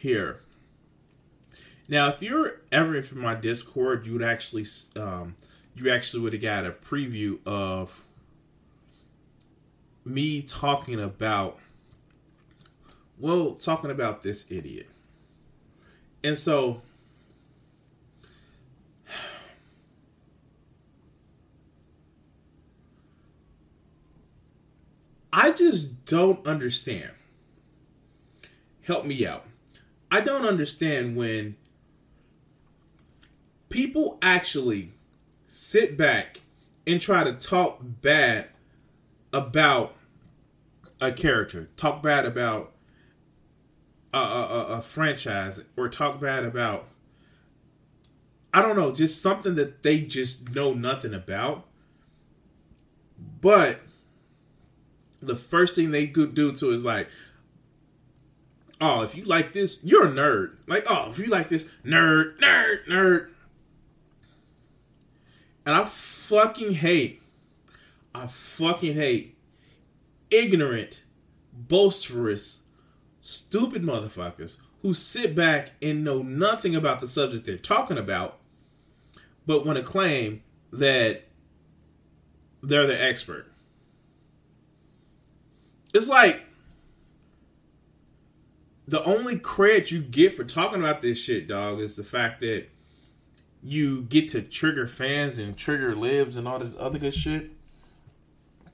here. Now, if you're ever from my Discord, you would actually, um, you actually would have got a preview of me talking about, well, talking about this idiot. And so, I just don't understand. Help me out. I don't understand when people actually sit back and try to talk bad about a character, talk bad about a, a, a, franchise, or talk bad about I don't know, just something that they just know nothing about. But the first thing they do to is like, oh, if you like this, you're a nerd. Like, oh, if you like this, nerd, nerd, nerd. And I fucking hate, I fucking hate ignorant, boisterous, stupid motherfuckers who sit back and know nothing about the subject they're talking about, but want to claim that they're the expert. It's like the only credit you get for talking about this shit, dog, is the fact that you get to trigger fans and trigger libs and all this other good shit.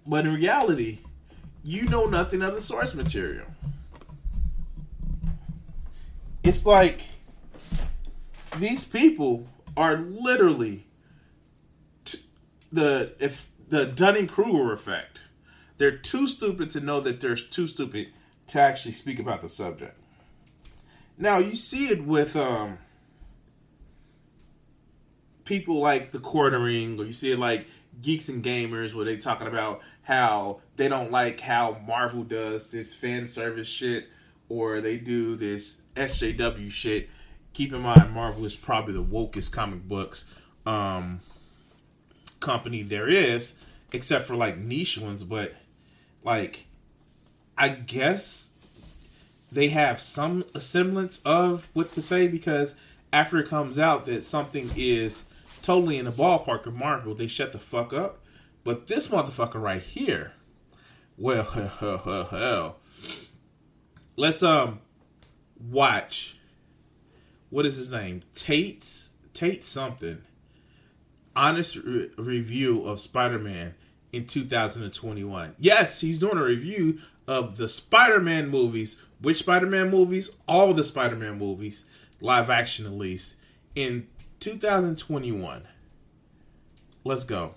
But in reality, you know nothing of the source material. It's like these people are literally t- the if the Dunning Kruger effect. They're too stupid to know that they're too stupid to actually speak about the subject. Now you see it with um people like the quartering, or you see it like geeks and gamers, where they talking about how they don't like how Marvel does this fan service shit, or they do this SJW shit. Keep in mind, Marvel is probably the wokest comic books um, company there is, except for like niche ones. But like, I guess they have some semblance of what to say because after it comes out that something is totally in the ballpark of Marvel, they shut the fuck up. But this motherfucker right here, well, hell. Let's um watch. What is his name? Tate's Tate something. Honest re- review of Spider-Man in 2021. Yes, he's doing a review of the Spider-Man movies. Which Spider-Man movies? All the Spider-Man movies, live action at least, in 2021. Let's go.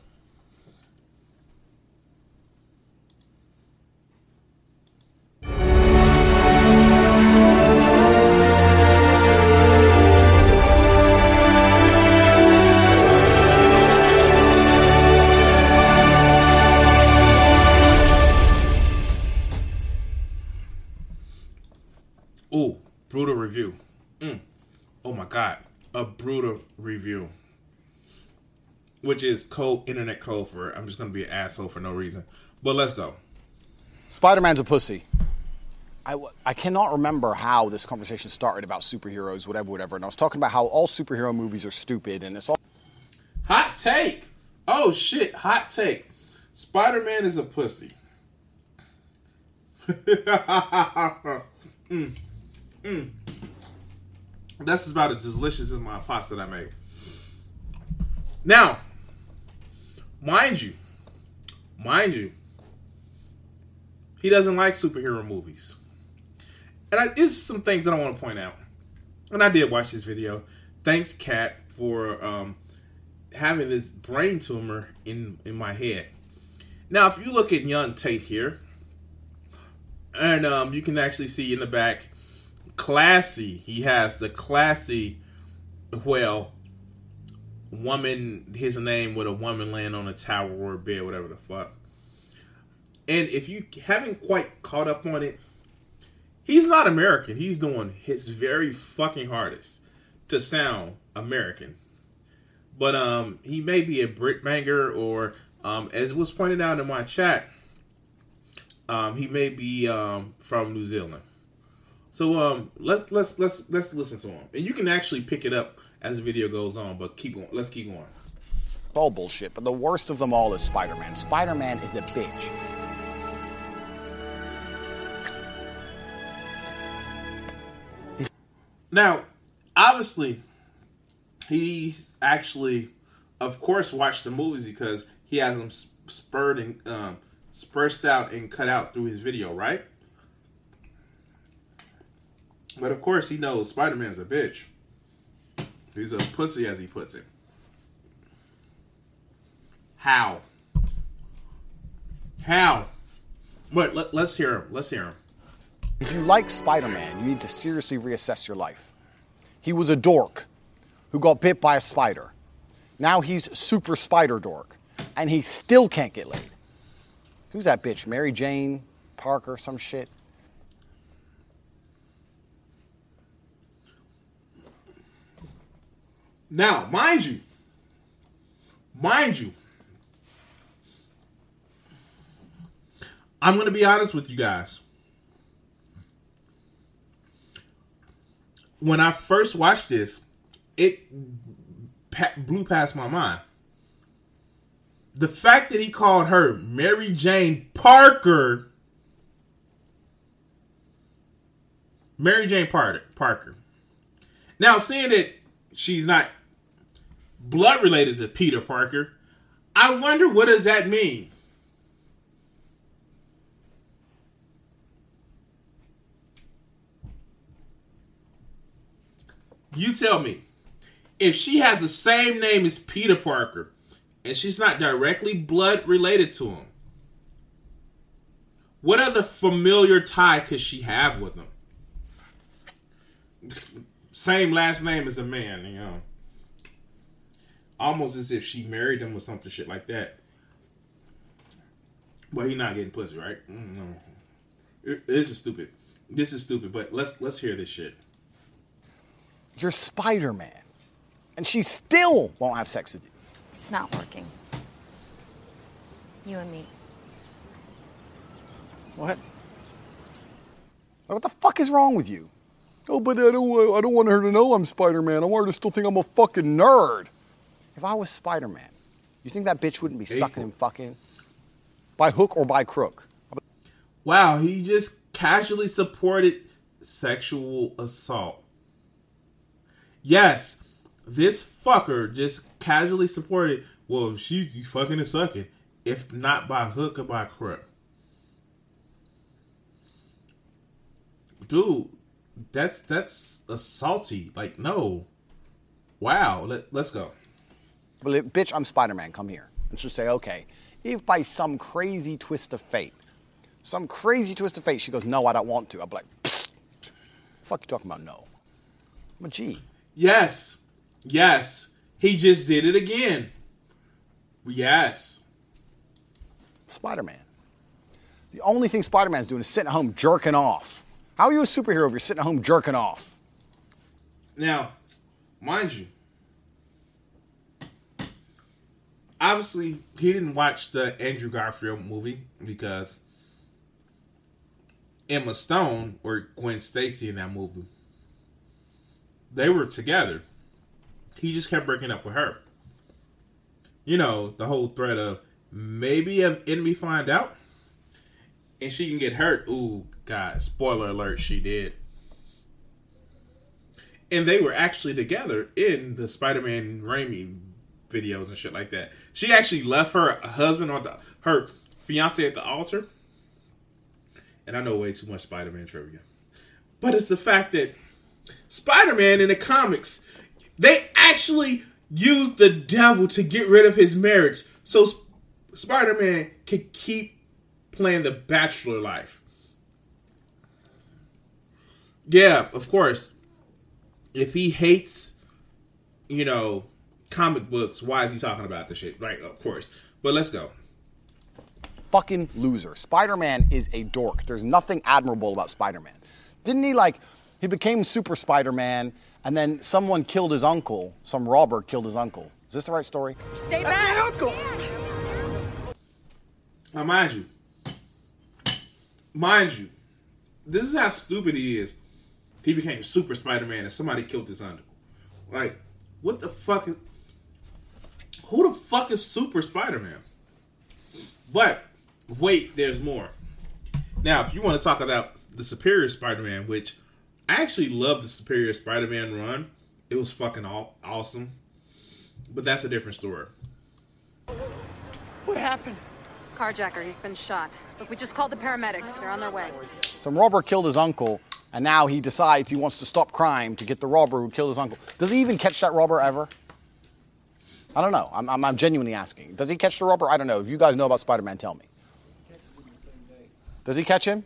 Brutal review. Mm. Oh my god, a brutal review. Which is code internet code for I'm just gonna be an asshole for no reason. But let's go. Spider Man's a pussy. I, w- I cannot remember how this conversation started about superheroes, whatever, whatever. And I was talking about how all superhero movies are stupid, and it's all. Hot take. Oh shit, hot take. Spider Man is a pussy. mm. That's about as delicious as my pasta that I made. Now, mind you, mind you, he doesn't like superhero movies. And I, this is some things that I want to point out. And I did watch this video. Thanks, Kat, for um, having this brain tumor in in my head. Now, if you look at young Tate here, and um, you can actually see in the back, classy. He has the classy, well, woman. His name with a woman laying on a tower or a bed, whatever the fuck. And if you haven't quite caught up on it, he's not American. He's doing his very fucking hardest to sound American. But um, he may be a Brit banger, or um, as was pointed out in my chat, um, he may be um, from New Zealand. So um, let's let's let's let's listen to him, and you can actually pick it up as the video goes on. But keep going. Let's keep going. all bullshit, but the worst of them all is Spider Man. Spider Man is a bitch. Now, obviously, he's actually, of course, watched the movies because he has them spurred and um, spurred out and cut out through his video, right? But of course, he knows Spider Man's a bitch. He's a pussy, as he puts it. How? How? But let, let's hear him. Let's hear him. If you like Spider Man, you need to seriously reassess your life. He was a dork who got bit by a spider. Now he's super spider dork, and he still can't get laid. Who's that bitch? Mary Jane Parker, some shit? Now, mind you, mind you, I'm going to be honest with you guys. When I first watched this, it blew past my mind. The fact that he called her Mary Jane Parker, Mary Jane Parker, Parker. Now, seeing that she's not blood related to Peter Parker, I wonder what does that mean? You tell me. If she has the same name as Peter Parker and she's not directly blood related to him, what other familiar tie could she have with him? Same last name as a man, you know. Almost as if she married him or something shit like that. But he not getting pussy, right? Mm, No. It- This is stupid. This is stupid. But let's let's hear this shit. You're Spider Man. And she still won't have sex with you. It's not working. You and me. What? What the fuck is wrong with you? Oh, but I don't, I don't want her to know I'm Spider Man. I want her to still think I'm a fucking nerd. If I was Spider Man, you think that bitch wouldn't be Hateful. sucking him fucking? By hook or by crook? Wow, he just casually supported sexual assault. Yes, this fucker just casually supported. Well, she you fucking and sucking, if not by hook or by crook. Dude, that's that's assaulty. Like no. Wow, let, let's go. Well, bitch, I'm Spider Man. Come here. And she'll say, okay, if by some crazy twist of fate, some crazy twist of fate, she goes, no, I don't want to. I'll be like, Psst. fuck you talking about no? I'm a G. Yes. Yes. He just did it again. Yes. Spider Man. The only thing Spider Man's doing is sitting at home jerking off. How are you a superhero if you're sitting at home jerking off? Now, mind you, obviously he didn't watch the Andrew Garfield movie because Emma Stone or Gwen Stacy in that movie, they were together. He just kept breaking up with her. You know, the whole threat of maybe an enemy find out and she can get hurt. Ooh, God, spoiler alert, she did. and they were actually together in the Spider-Man Raimi videos and shit like that. She actually left her husband on the her fiance at the altar. And I know way too much Spider-Man trivia, but it's the fact that Spider-Man in the comics they actually used the devil to get rid of his marriage, so Sp- Spider-Man could keep playing the bachelor life. Yeah, of course. If he hates, you know, comic books, why is he talking about this shit? Right, of course. But let's go. Fucking loser. Spider Man is a dork. There's nothing admirable about Spider Man. Didn't he like, he became Super Spider Man and then someone killed his uncle, some robber killed his uncle. Is this the right story? Stay back. uncle! Now, mind you, mind you, this is how stupid he is. He became Super Spider-Man and somebody killed his uncle. Like, what the fuck is? Who the fuck is Super Spider-Man? But wait, there's more. Now, if you want to talk about the Superior Spider-Man, which I actually love the Superior Spider-Man run, it was fucking all, awesome. But that's a different story. What happened? Carjacker, he's been shot. Look, we just called the paramedics. They're on their way. Some robber killed his uncle, and now he decides he wants to stop crime to get the robber who killed his uncle. Does he even catch that robber ever? I don't know. I'm, I'm, I'm genuinely asking. Does he catch the robber? I don't know. If you guys know about Spider Man, tell me. Does he catch him?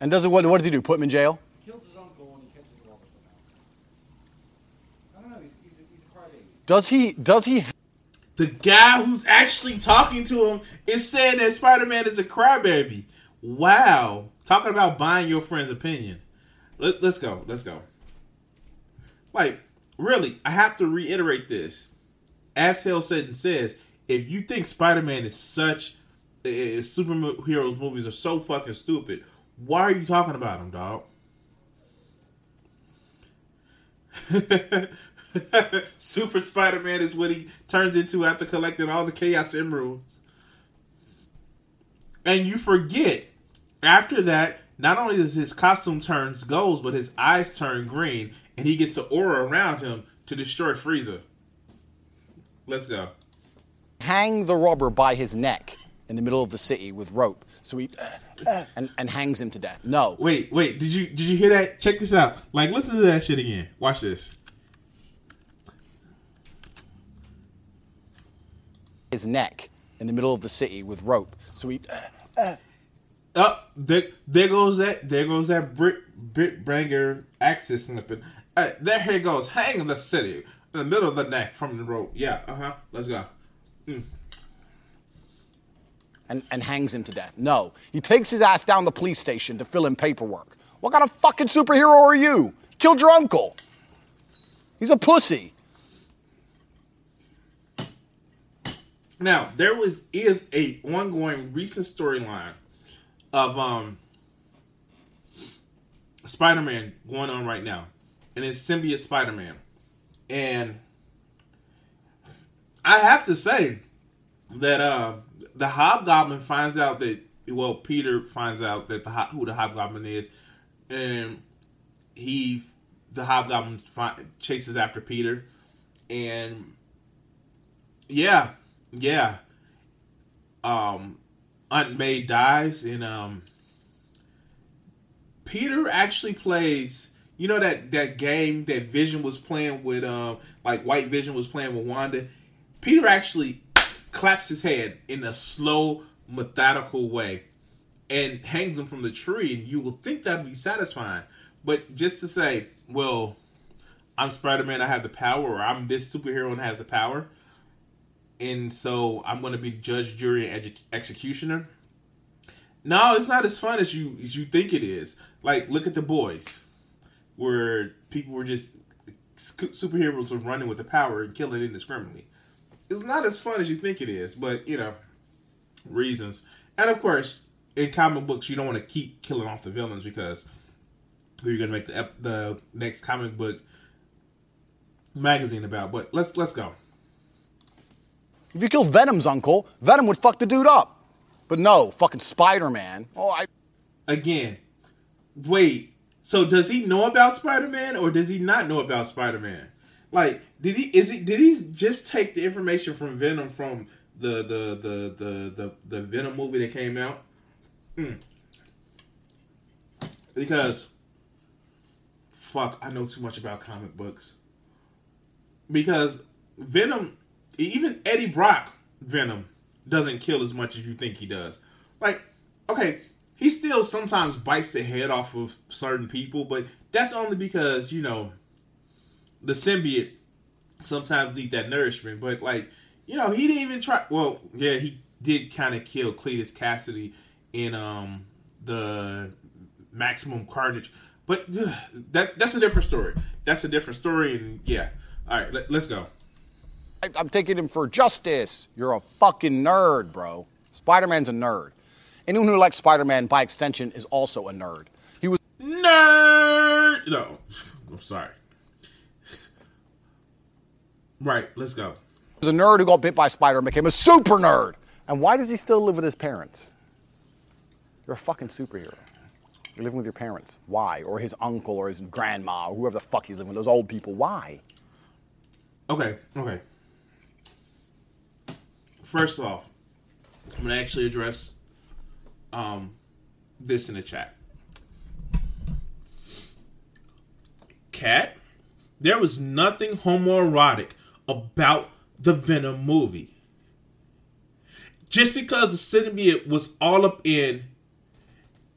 And does it, what, what does he do? Put him in jail? kills his uncle and he catches the robber somehow. I don't know. He's, he's, a, he's a crybaby. Does he? Does he? The guy who's actually talking to him is saying that Spider Man is a crybaby. Wow. Talking about buying your friend's opinion. Let, let's go. Let's go. Like, really, I have to reiterate this. As Hell said and says, if you think Spider Man is such. Uh, superheroes movies are so fucking stupid, why are you talking about them, dog? Super Spider Man is what he turns into after collecting all the Chaos Emeralds. And you forget, after that, not only does his costume turn gold, but his eyes turn green, and he gets the aura around him to destroy Frieza. Let's go. hang the robber by his neck in the middle of the city with rope. So he and, and hangs him to death. No. Wait, wait, did you did you hear that? Check this out. Like, listen to that shit again. Watch this. His neck in the middle of the city with rope. So he Oh, there, there goes that. There goes that brick brick banger axis slipping. Uh, there he goes, hang in the city in the middle of the neck from the rope. Yeah, uh huh. Let's go. and, and hangs him to death. No. He takes his ass down the police station to fill in paperwork. What kind of fucking superhero are you? Killed your uncle. He's a pussy. Now there was is a ongoing recent storyline of um Spider-Man going on right now, and it's symbiote Spider-Man, and I have to say that uh the Hobgoblin finds out that well Peter finds out that the Ho- who the Hobgoblin is, and he the Hobgoblin chases after Peter, and yeah, yeah. Um, Aunt May dies, and um, Peter actually plays. You know that that game that Vision was playing with, um, like White Vision was playing with Wanda. Peter actually claps his head in a slow, methodical way, and hangs him from the tree. And you will think that'd be satisfying, but just to say, well, I'm Spider Man, I have the power, or I'm this superhero and has the power and so I'm going to be judge, jury, and edu- executioner. No, it's not as fun as you as you think it is. Like, look at the boys, where people were just superheroes were running with the power and killing indiscriminately. It's not as fun as you think it is, but you know, reasons. And of course, in comic books, you don't want to keep killing off the villains because you're going to make the ep- the next comic book magazine about. But let's let's go. If you killed Venom's uncle, Venom would fuck the dude up. But no, fucking Spider Man. Oh, I. again, wait, So does he know about Spider Man or does he not know about Spider Man? Like, did he is he did he just take the information from Venom from the the the the the, the Venom movie that came out? Hmm. Because fuck, I know too much about comic books. Because Venom, even Eddie Brock Venom doesn't kill as much as you think he does. Like, okay, he still sometimes bites the head off of certain people, but that's only because you know the symbiote sometimes need that nourishment. But like, you know, he didn't even try. Well, yeah, he did kind of kill Cletus Kasady in um the Maximum Carnage, but ugh, that that's a different story. That's a different story, and yeah. All right, let, let's go. I'm taking him for justice. You're a fucking nerd, bro. Spider Man's a nerd. Anyone who likes Spider Man, by extension, is also a nerd. He was Nerd. No, I'm sorry. Right, let's go. There's a nerd who got bit by a spider and became a super nerd. And why does he still live with his parents? You're a fucking superhero. You're living with your parents. Why? Or his uncle or his grandma or whoever the fuck he's living with, those old people. Why? Okay, okay. First off, I'm gonna actually address um this in the chat. Cat, there was nothing homoerotic about the Venom movie. Just because the symbiote was all up in,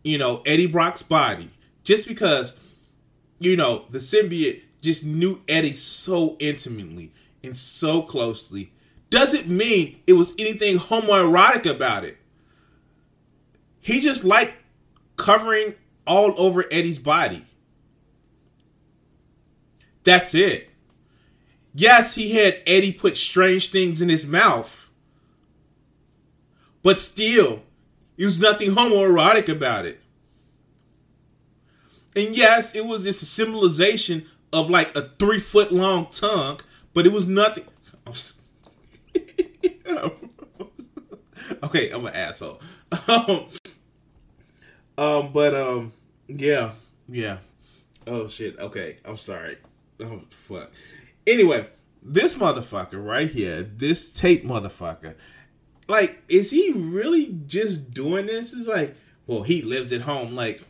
you know, Eddie Brock's body, just because, you know, the symbiote just knew Eddie so intimately and so closely, doesn't mean it was anything homoerotic about it. He just liked covering all over Eddie's body. That's it. Yes, he had Eddie put strange things in his mouth. But still, there was nothing homoerotic about it. And yes, it was just a symbolization of like a three foot long tongue, but it was nothing. okay, I'm an asshole. um, um, but um, yeah, yeah. Oh shit. Okay, I'm sorry. Oh fuck. Anyway, this motherfucker right here, this Tate motherfucker, like, is he really just doing this? Is like, well, he lives at home. Like,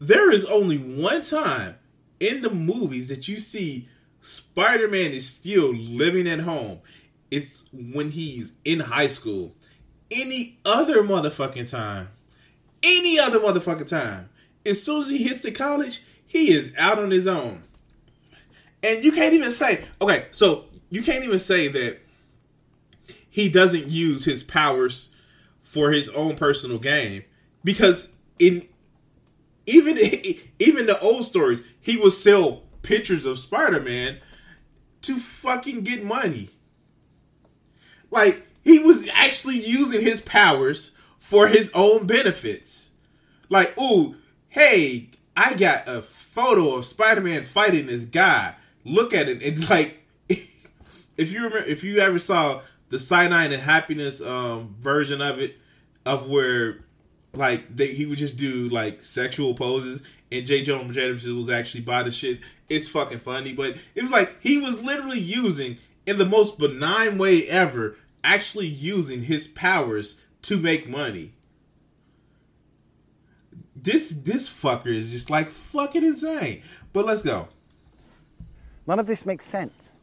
there is only one time in the movies that you see Spider Man is still living at home. It's when he's in high school. Any other motherfucking time, any other motherfucking time, as soon as he hits the college, he is out on his own. And you can't even say, okay, so you can't even say that he doesn't use his powers for his own personal gain because in even even the old stories, he would sell pictures of Spider-Man to fucking get money. Like he was actually using his powers for his own benefits. Like, ooh, hey, I got a photo of Spider-Man fighting this guy. Look at it. And like if you remember if you ever saw the cyanide and happiness um version of it of where like they, he would just do like sexual poses and J. Jonah Jameson was actually by the shit. It's fucking funny, but it was like he was literally using in the most benign way ever, actually using his powers to make money. This this fucker is just like fucking insane. But let's go. None of this makes sense.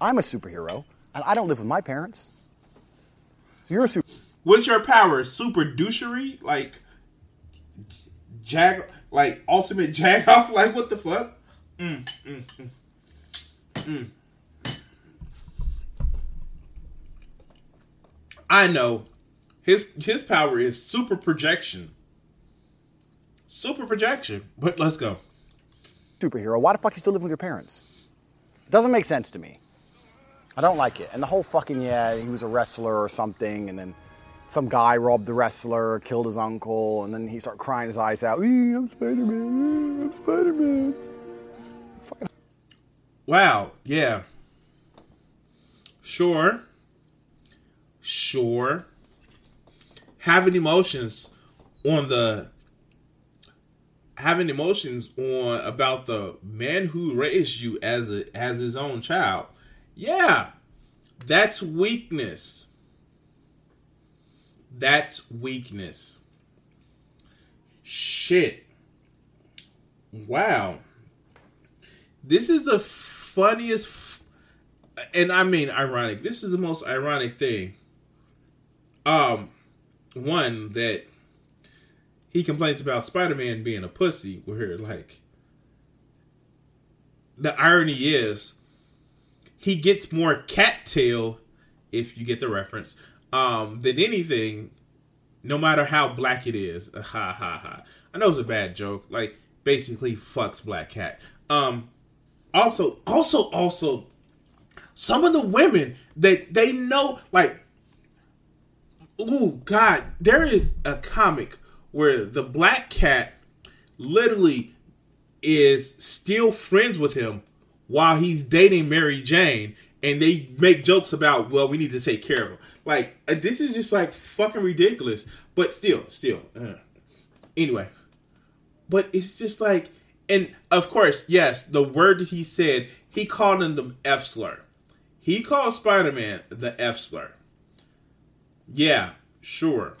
I'm a superhero, and I don't live with my parents. So you're a super. What's your power? Super douchery? Like jag like ultimate jag off? Like what the fuck? Mm, mm, mm. I know. His his power is super projection. Super projection. But let's go. superhero. Why the fuck you still live with your parents? It doesn't make sense to me. I don't like it. And the whole fucking yeah, he was a wrestler or something, and then some guy robbed the wrestler, killed his uncle, and then he started crying his eyes out. "Ee, I'm Spider Man. I'm Spider Man. Wow, yeah. Sure. Sure. Having emotions on the having emotions on about the man who raised you as a as his own child. Yeah, that's weakness. That's weakness. Shit. Wow. This is the funniest and I mean ironic. This is the most ironic thing. Um one that he complains about Spider-Man being a pussy where like the irony is he gets more cattail if you get the reference um than anything no matter how black it is. Ha ha ha. I know it's a bad joke. Like basically fucks black cat. Um also also also some of the women that they know like oh god there is a comic where the black cat literally is still friends with him while he's dating Mary Jane, and they make jokes about, well, we need to take care of him. Like uh, this is just like fucking ridiculous. But still, still, uh. anyway. But it's just like, and of course, yes, the word that he said, he called him the F slur. He called Spider Man the F slur. Yeah, sure.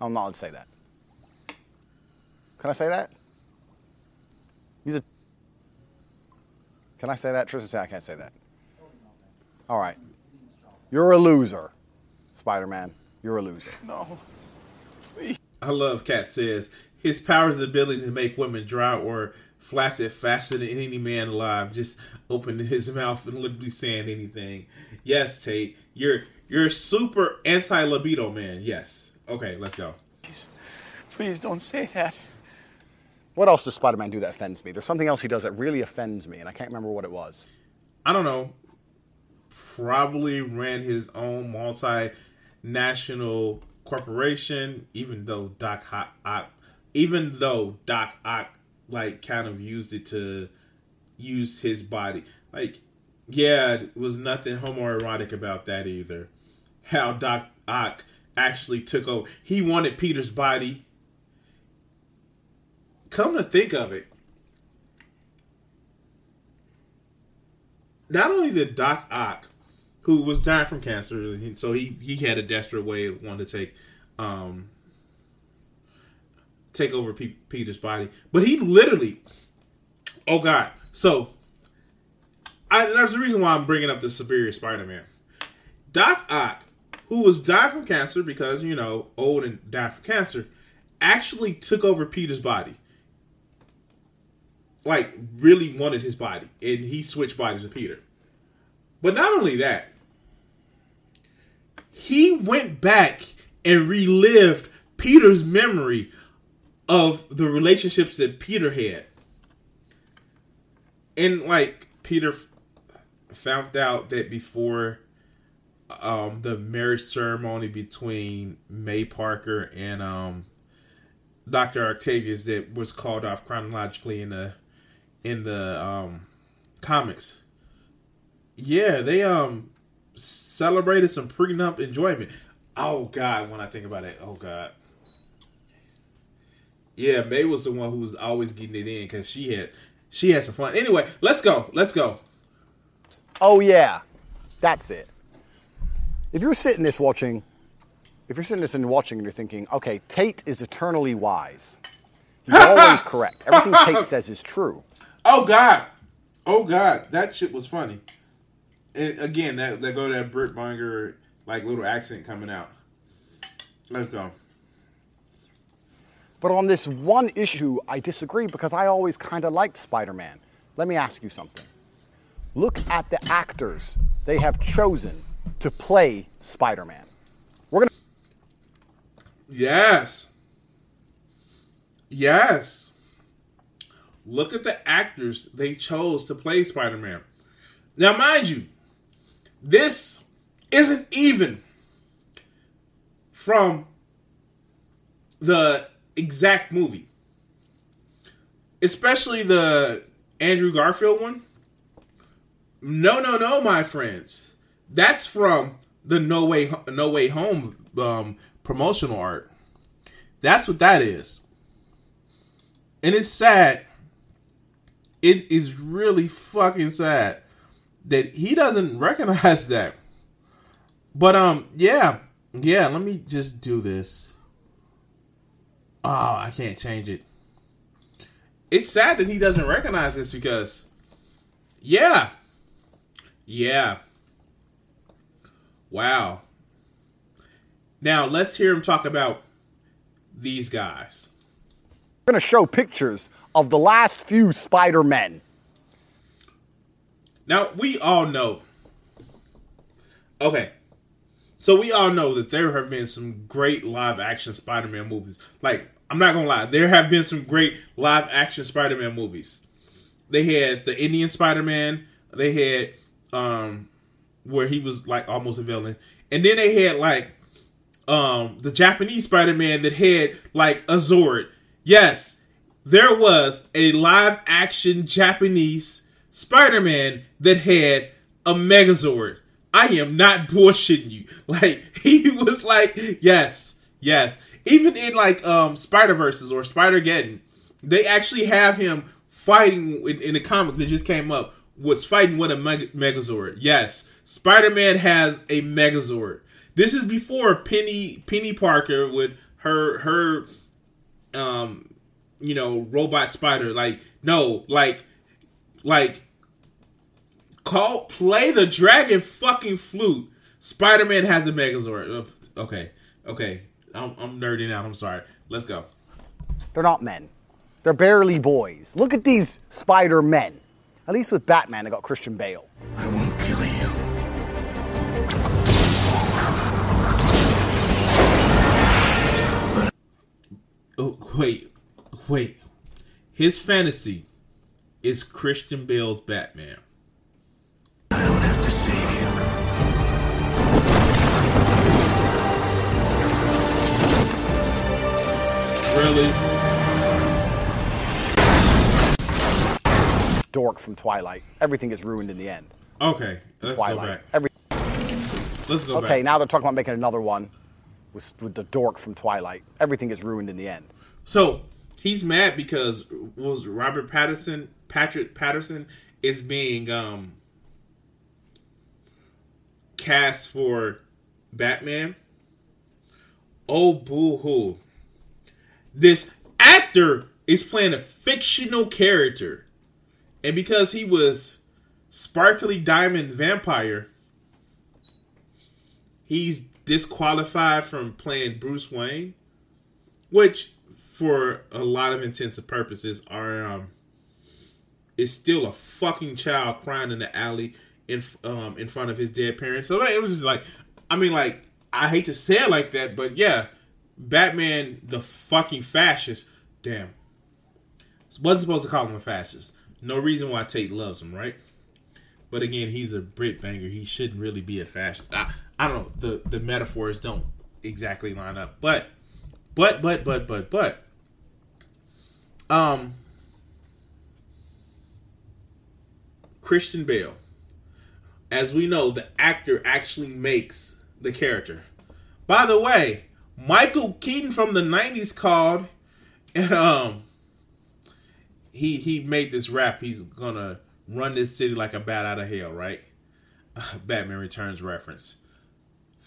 I'm not allowed to say that. Can I say that? He's a. Can I say that? Tristan said I can't say that. All right. You're a loser, Spider Man. You're a loser. No. I love Cat says his power is the ability to make women dry or flaccid faster than any man alive. Just opening his mouth and literally saying anything. Yes, Tate, you're you're super anti libido man. Yes. Okay, let's go. Please, please don't say that. What else does Spider Man do that offends me? There's something else he does that really offends me, and I can't remember what it was. I don't know. Probably ran his own multinational corporation, even though Doc Ock, even though Doc Ock like kind of used it to use his body. Like, yeah, it was nothing homoerotic about that either. How Doc Ock actually took over. He wanted Peter's body. Come to think of it, not only did Doc Ock, who was dying from cancer, so he he had a desperate way of wanting to take um take over P- Peter's body, but he literally, oh god, so I there's the reason why I'm bringing up the Superior Spider-Man. Doc Ock, who was dying from cancer because you know old and died from cancer, actually took over Peter's body. Like really wanted his body, and he switched bodies with Peter. But not only that, he went back and relived Peter's memory of the relationships that Peter had. And like Peter found out that before um, the marriage ceremony between May Parker and um, Dr. Octavius that was called off chronologically in the in the um, comics. Yeah, they um celebrated some prenup enjoyment. Oh God, when I think about it, oh God. Yeah, May was the one who was always getting it in because she had she had some fun. Anyway, let's go. Let's go. Oh yeah, that's it. If you're sitting this watching, if you're sitting this and watching and you're thinking, okay, Tate is eternally wise. He's always correct. Everything Tate says is true. Oh God. Oh God, that shit was funny. And again, that that go to that Brit Monger like little accent coming out. Let's go. But on this one issue, I disagree because I always kind of liked Spider Man. Let me ask you something. Look at the actors they have chosen to play Spider Man. We're going to. Yes. Yes. Look at the actors they chose to play Spider Man. Now, mind you, this isn't even from the exact movie, especially the Andrew Garfield one. No, no, no, my friends. That's from the No Way No Way Home um, promotional art. That's what that is. and it's sad. It is really fucking sad that he doesn't recognize that. But um, yeah, yeah. Let me just do this. Oh, I can't change it. It's sad that he doesn't recognize this because, yeah, yeah. Wow. Now let's hear him talk about these guys. We're going to show pictures of the last few Spider Men. Now we all know. Okay, so we all know that there have been some great live action Spider-Man movies. Like I'm not gonna lie, there have been some great live action Spider-Man movies. They had the Indian Spider-Man. They had um where he was like almost a villain, and then they had like um the Japanese Spider-Man that had like a Zord. Yes, there was a live action Japanese Spider-Man that had a Megazord. I am not bullshitting you. Like he was like, yes, yes. Even in like um Spider Verses or Spider Geddon, they actually have him fighting in, in the comic that just came up. Was fighting with a Meg- Megazord. Yes, Spider Man has a Megazord. This is before Penny Penny Parker with her her um you know robot spider. Like no, like like call play the dragon fucking flute. Spider Man has a Megazord. Uh, Okay, okay. I'm, I'm nerding out. I'm sorry. Let's go. They're not men. They're barely boys. Look at these Spider Men. At least with Batman, they got Christian Bale. I won't kill you. Oh, wait, wait. His fantasy is Christian Bale's Batman. I don't have to save you. Really? Dork from Twilight. Everything gets ruined in the end. Okay, let's Twilight. go back. Every- Let's go okay, back. now they're talking about making another one with, with the dork from Twilight. Everything gets ruined in the end. So he's mad because was Robert Patterson Patrick Patterson is being um cast for Batman. Oh boo hoo. This actor is playing a fictional character. And because he was Sparkly Diamond Vampire, he's disqualified from playing Bruce Wayne which for a lot of intents and purposes are um is still a fucking child crying in the alley in um in front of his dead parents. So like, it was just like I mean like I hate to say it like that, but yeah, Batman the fucking fascist. Damn. Wasn't supposed to call him a fascist. No reason why Tate loves him, right? But again, he's a Brit banger. He shouldn't really be a fascist. I, I don't know. The the metaphors don't exactly line up. But but but but but but um Christian Bale. As we know, the actor actually makes the character. By the way, Michael Keaton from the 90s called and um he he made this rap he's gonna run this city like a bat out of hell, right? Batman Returns reference.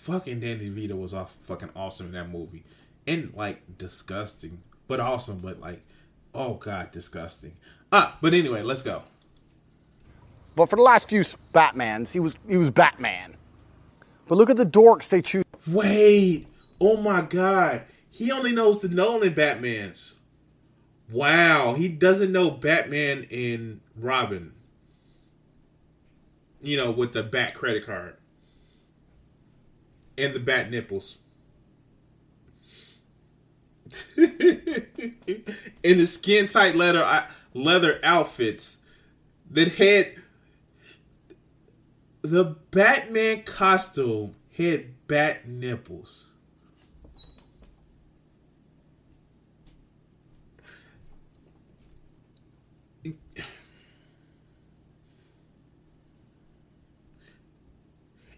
Fucking Danny DeVito was off fucking awesome in that movie. And like disgusting. But awesome, but like oh god, disgusting. Ah, but anyway, let's go. But for the last few Batmans, he was he was Batman. But look at the dorks they choose. Wait. Oh my god. He only knows the Nolan Batmans. Wow, he doesn't know Batman and Robin. You know, with the bat credit card. And the bat nipples. in the skin tight leather leather outfits that had the Batman costume had bat nipples.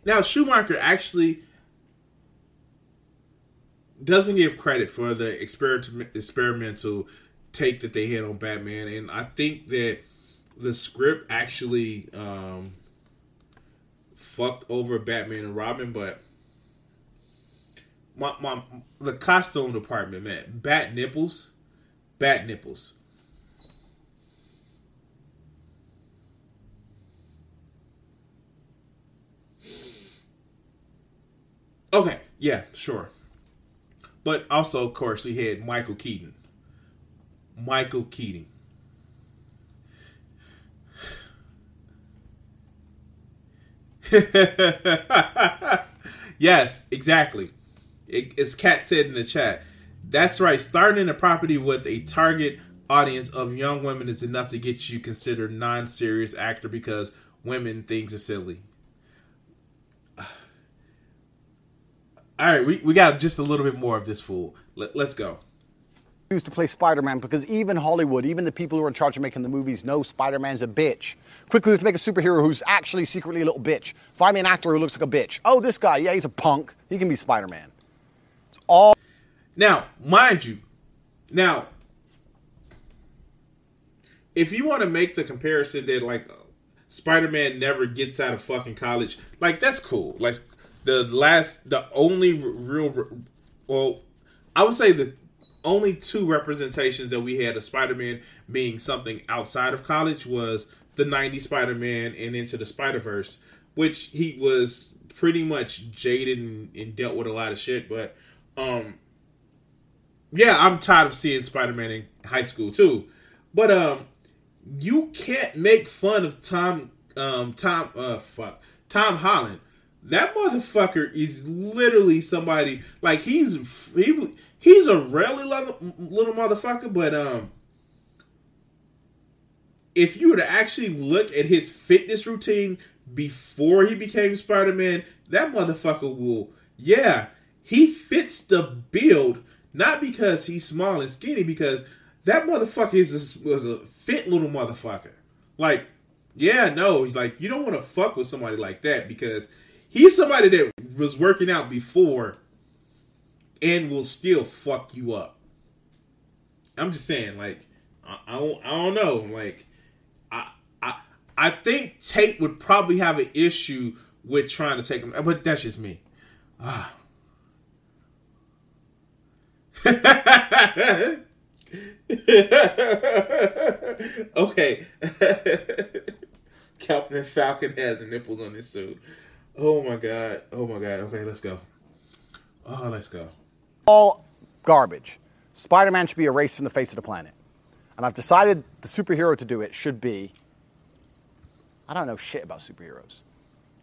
Now Schumacher actually doesn't give credit for the experiment, experimental take that they had on Batman, and I think that the script actually um, fucked over Batman and Robin, but my, my the costume department, man, bat nipples, bat nipples. Okay, yeah, sure. But also, of course, we had Michael Keaton. Michael Keaton. yes, exactly. As Kat said in the chat, that's right. Starting in a property with a target audience of young women is enough to get you considered non-serious actor because women things are silly. All right, we, we got just a little bit more of this fool. Let, let's go. Used to play Spider-Man because even Hollywood, even the people who are in charge of making the movies know Spider-Man's a bitch. Quickly, let's make a superhero who's actually secretly a little bitch. Find me an actor who looks like a bitch. Oh, this guy, yeah, he's a punk. He can be Spider-Man. It's all Now, mind you, now, if you want to make the comparison that like Spider-Man never gets out of fucking college, like that's cool. Like the last, the only real, well, I would say the only two representations that we had of Spider-Man being something outside of college was the 90s Spider-Man and Into the Spider-Verse, which he was pretty much jaded and, and dealt with a lot of shit, but um yeah, I'm tired of seeing Spider-Man in high school too. But um you can't make fun of Tom um Tom uh fuck Tom Holland. That motherfucker is literally somebody like he's he he's a really little, little motherfucker, but um if you were to actually look at his fitness routine before he became Spider-Man, that motherfucker will yeah, he fits the build not because he's small and skinny, because that motherfucker is a, was a fit little motherfucker. Like, yeah, no, he's like you don't want to fuck with somebody like that because he's somebody that was working out before and will still fuck you up. I'm just saying, like, I, I don't, I don't know, like, I, I, I think Tate would probably have an issue with trying to take him, but that's just me. Ah. okay. Captain Falcon has nipples on his suit. Oh my god. Oh my god. Okay, let's go. Oh, let's go. all garbage. Spider-Man should be erased from the face of the planet. And I've decided the superhero to do it should be I don't know shit about superheroes.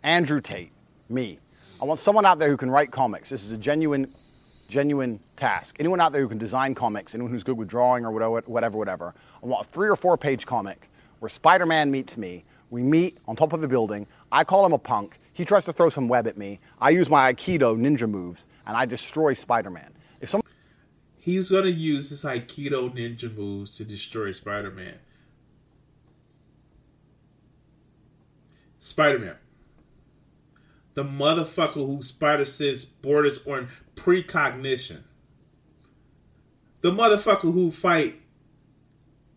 Andrew Tate, me. I want someone out there who can write comics. This is a genuine genuine task. Anyone out there who can design comics, anyone who's good with drawing or whatever, whatever, whatever. I want a three or four page comic where Spider Man meets me. We meet on top of a building. I call him a punk. He tries to throw some web at me. I use my Aikido ninja moves and I destroy Spider Man. If some He's gonna use his Aikido ninja moves to destroy Spider Man. Spider Man. The motherfucker who Spider Sense borders on precognition. The motherfucker who fight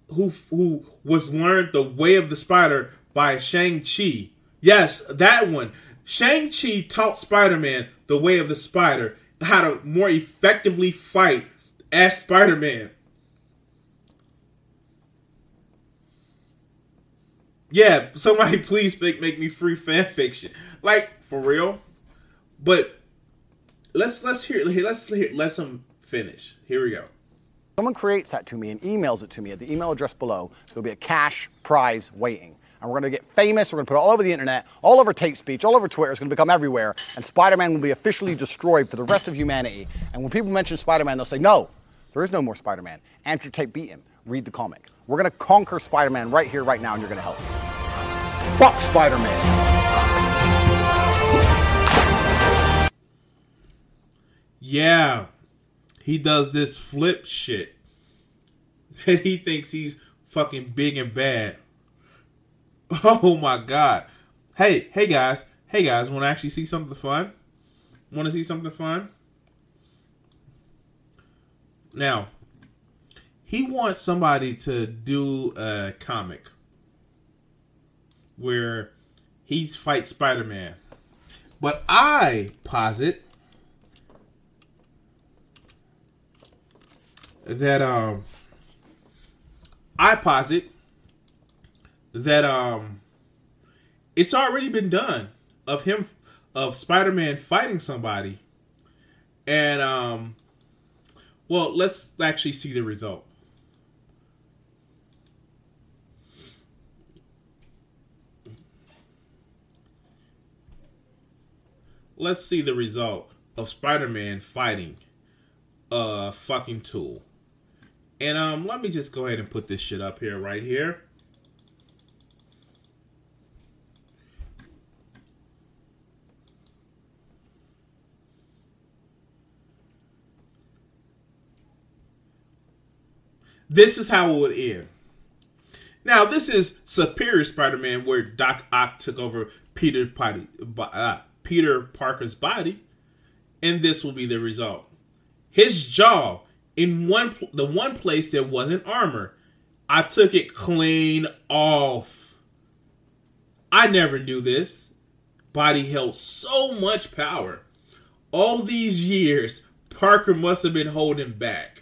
who who was learned the way of the spider by Shang-Chi. Yes, that one. Shang-Chi taught Spider-Man the way of the spider, how to more effectively fight as Spider-Man. Yeah, somebody please make make me free fan fiction. Like for real. But let's let's hear let's hear let's him finish. Here we go. someone creates that to me and emails it to me at the email address below, there'll be a cash prize waiting. And we're going to get famous. We're going to put it all over the internet, all over Tate Speech, all over Twitter. It's going to become everywhere. And Spider Man will be officially destroyed for the rest of humanity. And when people mention Spider Man, they'll say, no, there is no more Spider Man. Andrew Tate beat him. Read the comic. We're going to conquer Spider Man right here, right now, and you're going to help. Fuck Spider Man. Yeah, he does this flip shit. And he thinks he's fucking big and bad. Oh my god. Hey, hey guys. Hey guys, want to actually see something fun? Want to see something fun? Now, he wants somebody to do a comic where he fights Spider Man. But I posit that um I posit that um it's already been done of him of Spider-Man fighting somebody. And um well let's actually see the result. Let's see the result of Spider-Man fighting a fucking tool. And um let me just go ahead and put this shit up here right here This is how it would end. Now, this is Superior Spider-Man, where Doc Ock took over Peter Potty, uh, Peter Parker's body, and this will be the result. His jaw in one the one place that wasn't armor, I took it clean off. I never knew this. Body held so much power. All these years, Parker must have been holding back.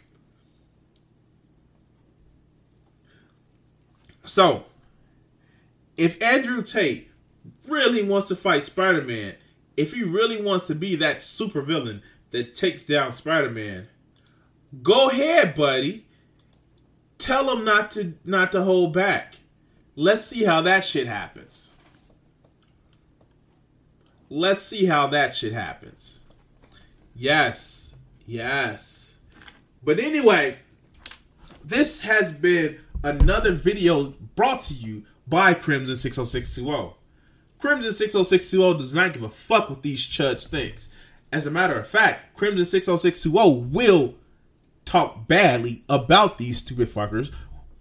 So, if Andrew Tate really wants to fight Spider Man, if he really wants to be that super villain that takes down Spider Man, go ahead, buddy. Tell him not to not to hold back. Let's see how that shit happens. Let's see how that shit happens. Yes. Yes. But anyway, this has been another video brought to you by Crimson 60620. Crimson 60620 does not give a fuck what these chuds thinks. As a matter of fact, Crimson 60620 will talk badly about these stupid fuckers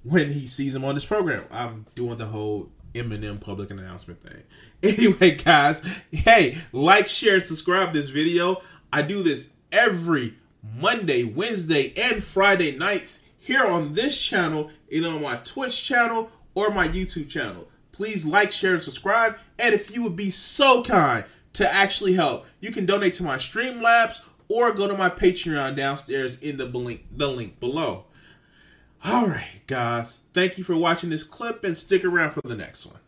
when he sees them on this program. I'm doing the whole Eminem public announcement thing. Anyway, guys, hey, like, share, and subscribe this video. I do this every Monday, Wednesday, and Friday nights here on this channel, either on my Twitch channel or my YouTube channel. Please like, share, and subscribe. And if you would be so kind to actually help, you can donate to my Streamlabs or go to my Patreon downstairs in the link, the link below. All right, guys. Thank you for watching this clip and stick around for the next one.